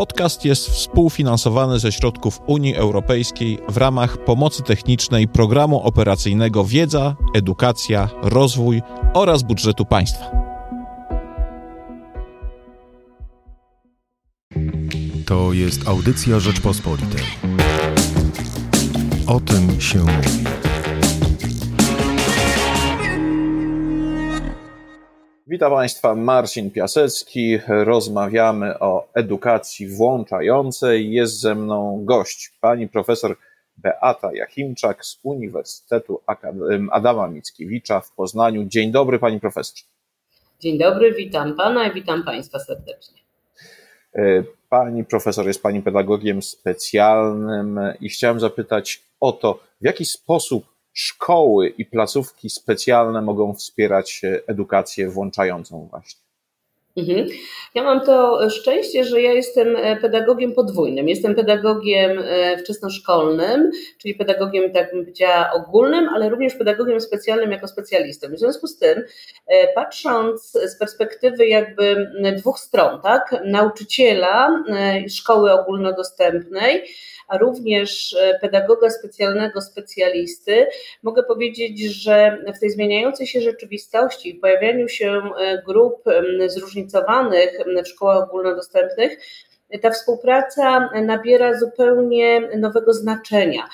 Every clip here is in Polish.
Podcast jest współfinansowany ze środków Unii Europejskiej w ramach pomocy technicznej Programu Operacyjnego Wiedza, Edukacja, Rozwój oraz budżetu państwa. To jest audycja Rzeczpospolitej. O tym się mówi. Witam Państwa, Marcin Piasecki. Rozmawiamy o edukacji włączającej. Jest ze mną gość, pani profesor Beata Jachimczak z Uniwersytetu Adama Mickiewicza w Poznaniu. Dzień dobry, pani profesor. Dzień dobry, witam pana i witam państwa serdecznie. E, pani profesor jest pani pedagogiem specjalnym i chciałem zapytać o to, w jaki sposób szkoły i placówki specjalne mogą wspierać edukację włączającą właśnie. Mhm. Ja mam to szczęście, że ja jestem e, pedagogiem podwójnym. Jestem pedagogiem e, wczesnoszkolnym, czyli pedagogiem, tak bym powiedziała, ogólnym, ale również pedagogiem specjalnym jako specjalistą. W związku z tym, e, patrząc z perspektywy jakby dwóch stron, tak, nauczyciela szkoły ogólnodostępnej, a również pedagoga specjalnego specjalisty, mogę powiedzieć, że w tej zmieniającej się rzeczywistości, pojawianiu się grup zróżnicowanych, zróżnicowanych w szkołach ogólnodostępnych, ta współpraca nabiera zupełnie nowego znaczenia.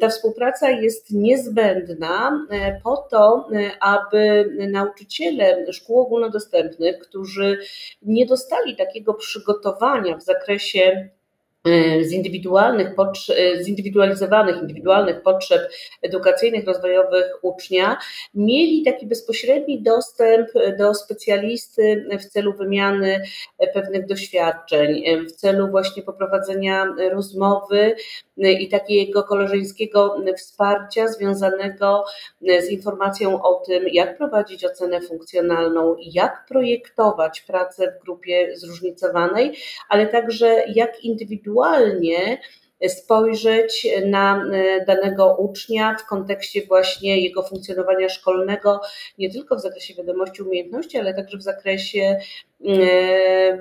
Ta współpraca jest niezbędna e, po to, e, aby nauczyciele szkół ogólnodostępnych, którzy nie dostali takiego przygotowania w zakresie zindywidualnych, e, zindywidualizowanych, indywidualnych potrzeb edukacyjnych, rozwojowych ucznia, mieli taki bezpośredni dostęp do specjalisty w celu wymiany pewnych doświadczeń, w celu właśnie poprowadzenia rozmowy i takiego koleżeńskiego wsparcia związanego z informacją o tym, jak prowadzić ocenę funkcjonalną, jak projektować pracę w grupie zróżnicowanej, ale także jak indywidualnie spojrzeć na e, danego ucznia w kontekście właśnie jego funkcjonowania szkolnego, nie tylko w zakresie wiadomości umiejętności, ale także w zakresie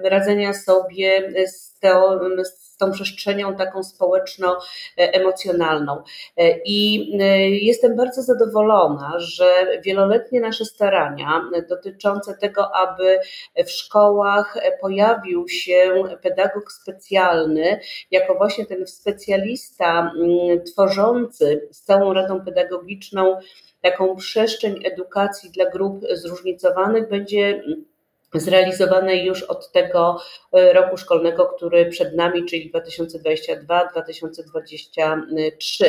radzenia sobie z, z tą przestrzenią taką społeczno-emocjonalną. I e, jestem bardzo zadowolona, że wieloletnie nasze starania dotyczące tego, aby w szkołach pojawił się pedagog specjalny, jako właśnie ten specjalista mm, tworzący z całą Radą Pedagogiczną taką przestrzeń edukacji dla grup zróżnicowanych, będzie zrealizowane już od tego e, roku szkolnego, który przed nami, czyli 2022-2023.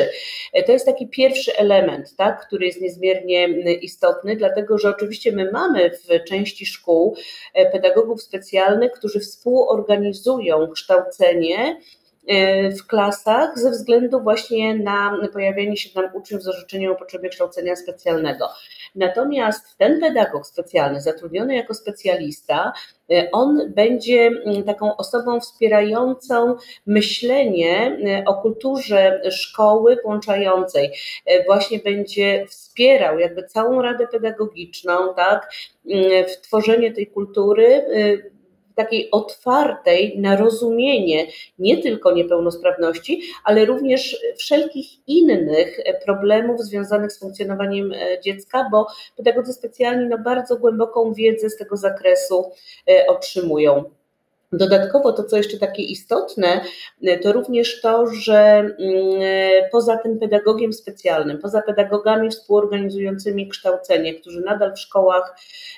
E, to jest taki pierwszy element, tak, który jest niezmiernie istotny, dlatego że oczywiście my mamy w części szkół e, pedagogów specjalnych, którzy współorganizują kształcenie w klasach ze względu właśnie na pojawienie się tam uczniów z orzeczeniem o potrzebie kształcenia specjalnego. Natomiast ten pedagog specjalny, zatrudniony jako specjalista, e, on będzie mm, taką osobą wspierającą myślenie e, o kulturze szkoły włączającej. Właśnie będzie wspierał jakby całą radę pedagogiczną, tak, mm, w tworzenie tej kultury takiej otwartej na rozumienie nie tylko niepełnosprawności, ale również wszelkich innych problemów związanych z funkcjonowaniem e, dziecka, bo pedagodzy specjalni no, bardzo głęboką wiedzę z tego zakresu e, otrzymują. Dodatkowo to, co jeszcze takie istotne, to również to, że mm, poza tym pedagogiem specjalnym, poza pedagogami współorganizującymi kształcenie, którzy nadal w szkołach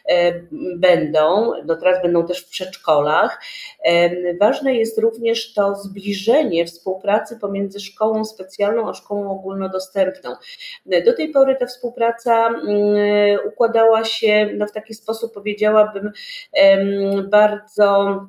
e, będą, no teraz będą też w przedszkolach, e, ważne jest również to zbliżenie współpracy pomiędzy szkołą specjalną a szkołą ogólnodostępną. Do tej pory ta współpraca mm, układała się no, w taki sposób, powiedziałabym, bardzo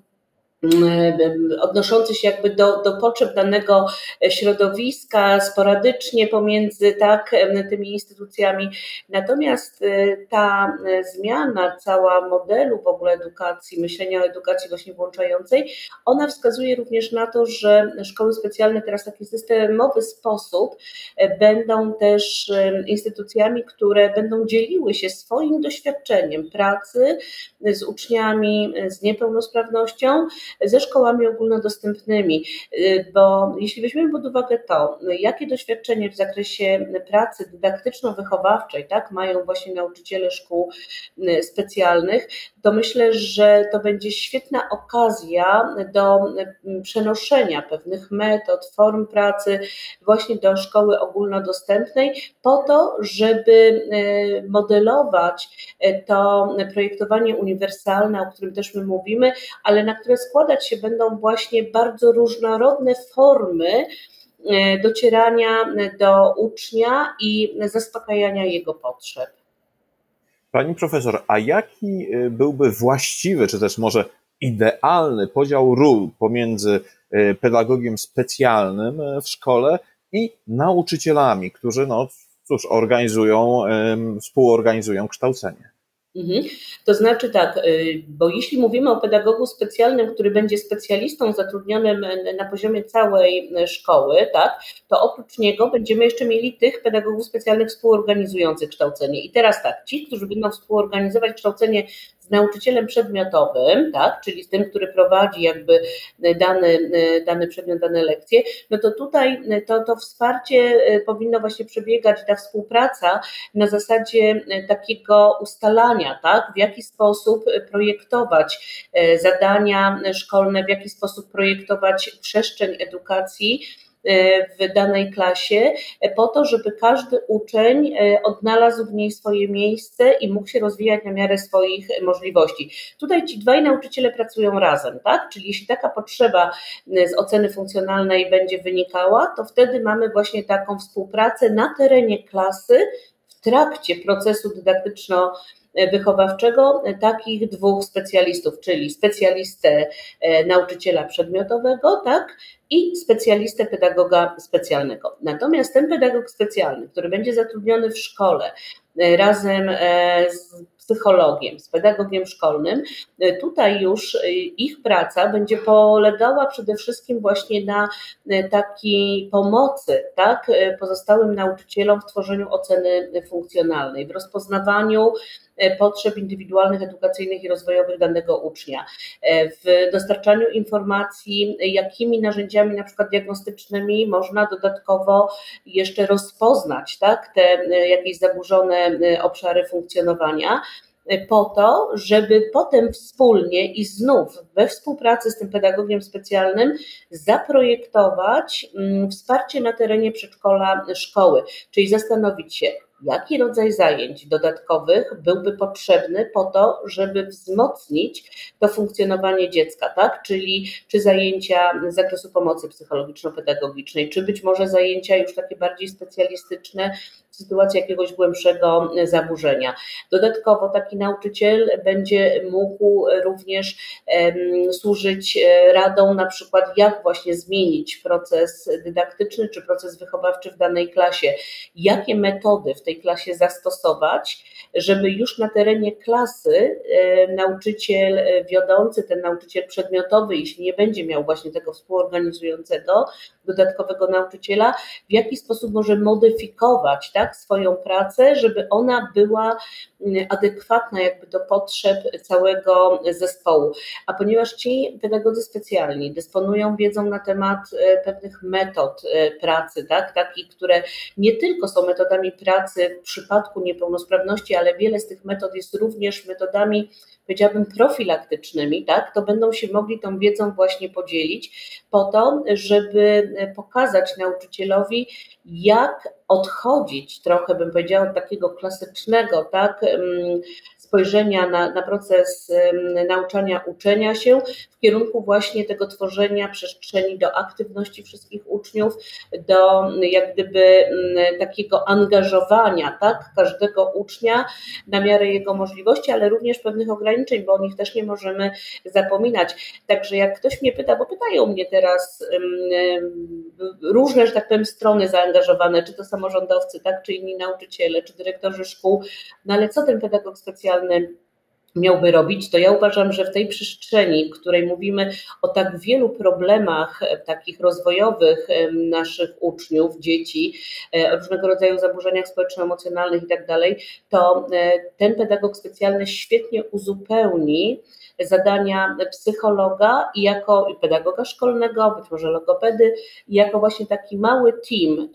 odnoszący się jakby do, do potrzeb danego środowiska, sporadycznie pomiędzy tak, tymi instytucjami. Natomiast e, ta e, zmiana cała modelu w ogóle edukacji, myślenia o edukacji właśnie włączającej, ona wskazuje również na to, że szkoły specjalne teraz w taki systemowy sposób e, będą też instytucjami, które będą dzieliły się swoim doświadczeniem pracy z uczniami z niepełnosprawnością, ze szkołami ogólnodostępnymi, bo jeśli weźmiemy pod uwagę to, jakie doświadczenie w zakresie pracy dydaktyczno-wychowawczej tak, mają właśnie nauczyciele szkół specjalnych, to myślę, że to będzie świetna okazja do przenoszenia pewnych metod, form pracy właśnie do szkoły ogólnodostępnej, po to, żeby modelować to projektowanie uniwersalne, o którym też my mówimy, ale na które składać się będą właśnie bardzo różnorodne formy e, docierania do ucznia i zaspokajania jego potrzeb. Pani profesor, a jaki byłby właściwy, czy też może idealny podział ról pomiędzy pedagogiem specjalnym w szkole i nauczycielami, którzy, no cóż, organizują, współorganizują kształcenie. Mhm. To znaczy tak, y, bo jeśli mówimy o pedagogu specjalnym, który będzie specjalistą zatrudnionym na poziomie całej szkoły, tak, to oprócz niego będziemy jeszcze mieli tych pedagogów specjalnych współorganizujących kształcenie. I teraz tak, ci, którzy będą współorganizować kształcenie z nauczycielem przedmiotowym, tak, czyli z tym, który prowadzi jakby dany, dany przedmiot, dane lekcje, no to tutaj to, to wsparcie powinno właśnie przebiegać, ta współpraca na zasadzie takiego ustalania, tak, w jaki sposób projektować zadania szkolne, w jaki sposób projektować przestrzeń edukacji, E, w danej klasie, e, po to, żeby każdy uczeń e, odnalazł w niej swoje miejsce i mógł się rozwijać na miarę swoich możliwości. Tutaj ci dwaj nauczyciele pracują razem, tak? Czyli jeśli taka potrzeba z oceny funkcjonalnej będzie wynikała, to wtedy mamy właśnie taką współpracę na terenie klasy trakcie procesu dydaktyczno wychowawczego takich dwóch specjalistów, czyli specjalistę nauczyciela przedmiotowego, tak, i specjalistę pedagoga specjalnego. Natomiast ten pedagog specjalny, który będzie zatrudniony w szkole e, razem e, z psychologiem, z pedagogiem szkolnym, e, tutaj już ich praca będzie polegała przede wszystkim właśnie na takiej pomocy tak, pozostałym nauczycielom w tworzeniu oceny funkcjonalnej, w rozpoznawaniu E, potrzeb indywidualnych, edukacyjnych i rozwojowych danego ucznia, e, w dostarczaniu informacji, jakimi narzędziami na przykład diagnostycznymi można dodatkowo jeszcze rozpoznać tak, te e, jakieś zaburzone obszary funkcjonowania po to, żeby potem wspólnie i znów we współpracy z tym pedagogiem specjalnym zaprojektować mm, wsparcie na terenie przedszkola szkoły, czyli zastanowić się, jaki rodzaj zajęć dodatkowych byłby potrzebny po to, żeby wzmocnić to funkcjonowanie dziecka, tak? Czyli czy zajęcia z zakresu pomocy psychologiczno-pedagogicznej, czy być może zajęcia już takie bardziej specjalistyczne w sytuacji jakiegoś głębszego zaburzenia. Dodatkowo taki nauczyciel będzie mógł również służyć e, radą na przykład jak właśnie zmienić proces dydaktyczny czy proces wychowawczy w danej klasie, jakie metody w tej klasie zastosować, żeby już na terenie klasy e, nauczyciel e, wiodący, ten nauczyciel przedmiotowy, jeśli nie będzie miał właśnie tego współorganizującego, dodatkowego nauczyciela, w jaki sposób może modyfikować tak, swoją pracę, żeby ona była mm, adekwatna jakby do potrzeb całego zespołu. A ponieważ ci pedagodzy specjalni dysponują wiedzą na temat e, pewnych metod pracy, tak, takich, które nie tylko są metodami pracy w przypadku niepełnosprawności, ale wiele z tych metod jest również metodami, powiedziałabym, profilaktycznymi, tak, to będą się mogli tą wiedzą właśnie podzielić po to, żeby pokazać nauczycielowi, jak odchodzić trochę, bym powiedziała, od takiego klasycznego, tak, spojrzenia na, na proces nauczania, uczenia się w kierunku właśnie tego tworzenia przestrzeni do aktywności wszystkich uczniów, do jak gdyby takiego angażowania tak, każdego ucznia na miarę jego możliwości, ale również pewnych ograniczeń, bo o nich też nie możemy zapominać. Także jak ktoś mnie pyta, bo pytają mnie teraz różne, że tak powiem, strony zaangażowane, czy to samorządowcy, tak, czy inni nauczyciele, czy dyrektorzy szkół, no ale co ten pedagog specjalny miałby robić, to ja uważam, że w tej przestrzeni, w której mówimy o tak wielu problemach e, takich rozwojowych e, naszych uczniów, dzieci, e, różnego rodzaju zaburzeniach społeczno-emocjonalnych i tak dalej, to ten pedagog specjalny świetnie uzupełni zadania psychologa i jako pedagoga szkolnego, być może logopedy, i jako właśnie taki mały team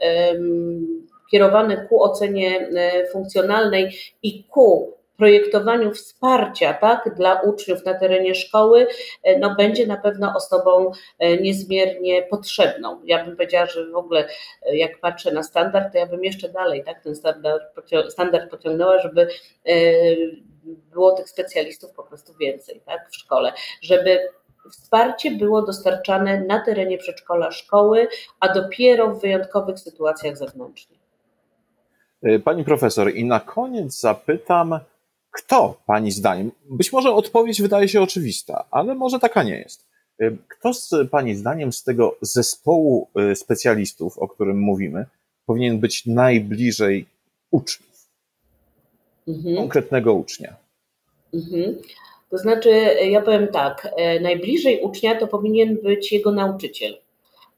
kierowany ku ocenie funkcjonalnej i ku projektowaniu wsparcia tak, dla uczniów na terenie szkoły, e, no, będzie na pewno osobą e, niezmiernie potrzebną. Ja bym powiedziała, że w ogóle jak patrzę na standard, to ja bym jeszcze dalej tak, ten standard, standard pociągnęła, żeby było tych specjalistów po prostu więcej tak, w szkole, żeby wsparcie było dostarczane na terenie przedszkola szkoły, a dopiero w wyjątkowych sytuacjach zewnętrznych. Pani profesor, i na koniec zapytam, kto Pani zdaniem, być może odpowiedź wydaje się oczywista, ale może taka nie jest. Y, kto z Pani zdaniem z tego zespołu y, specjalistów, o którym mówimy, powinien być najbliżej uczniów? Mhm. Konkretnego ucznia. Mhm. To znaczy, ja powiem tak, e, najbliżej ucznia to powinien być jego nauczyciel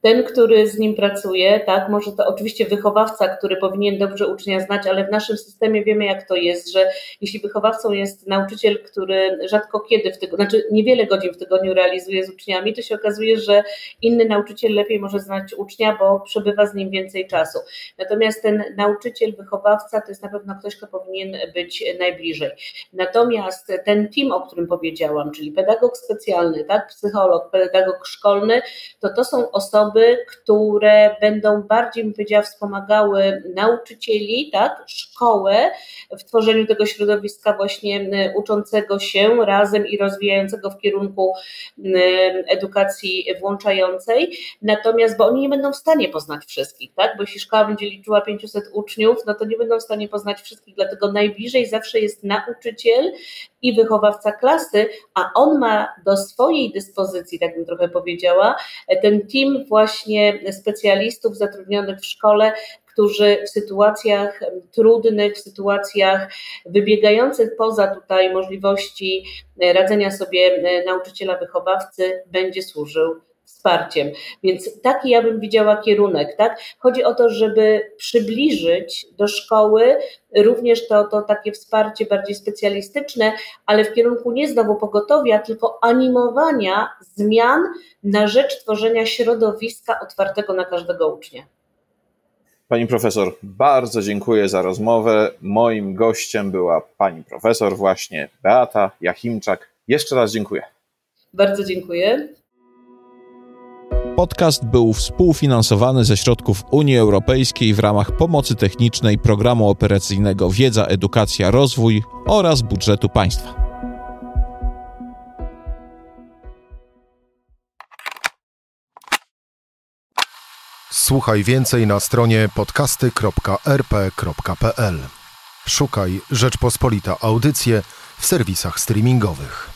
ten, który z nim pracuje, tak, może to oczywiście wychowawca, który powinien dobrze ucznia znać, ale w naszym systemie wiemy, jak to jest, że jeśli wychowawcą jest nauczyciel, który rzadko kiedy w tygodniu, znaczy niewiele godzin w tygodniu realizuje z uczniami, to się okazuje, że inny nauczyciel lepiej może znać ucznia, bo przebywa z nim więcej czasu. Natomiast ten nauczyciel, wychowawca to jest na pewno ktoś, kto powinien być najbliżej. Natomiast ten team, o którym powiedziałam, czyli pedagog specjalny, tak, psycholog, pedagog szkolny, to to są osoby, osoby, które będą bardziej, bym powiedziała, wspomagały nauczycieli, tak, szkołę w tworzeniu tego środowiska właśnie uczącego się razem i rozwijającego w kierunku edukacji włączającej. Natomiast, bo oni nie będą w stanie poznać wszystkich, tak, bo jeśli szkoła będzie liczyła 500 uczniów, no to nie będą w stanie poznać wszystkich, dlatego najbliżej zawsze jest nauczyciel i wychowawca klasy, a on ma do swojej dyspozycji, tak bym trochę powiedziała, ten team właśnie specjalistów zatrudnionych w szkole, którzy w sytuacjach trudnych, w sytuacjach wybiegających poza tutaj możliwości radzenia sobie nauczyciela wychowawcy będzie służył wsparciem. Więc taki ja bym widziała kierunek, tak? Chodzi o to, żeby przybliżyć do szkoły również to, to takie wsparcie bardziej specjalistyczne, ale w kierunku nie znowu pogotowia, tylko animowania zmian na rzecz tworzenia środowiska otwartego na każdego ucznia. Pani profesor, bardzo dziękuję za rozmowę. Moim gościem była pani profesor właśnie Beata Jachimczak. Jeszcze raz dziękuję. Bardzo dziękuję. Podcast był współfinansowany ze środków Unii Europejskiej w ramach pomocy technicznej Programu Operacyjnego Wiedza, Edukacja, Rozwój oraz budżetu państwa. Słuchaj więcej na stronie podcasty.rp.pl. Szukaj Rzeczpospolita Audycje w serwisach streamingowych.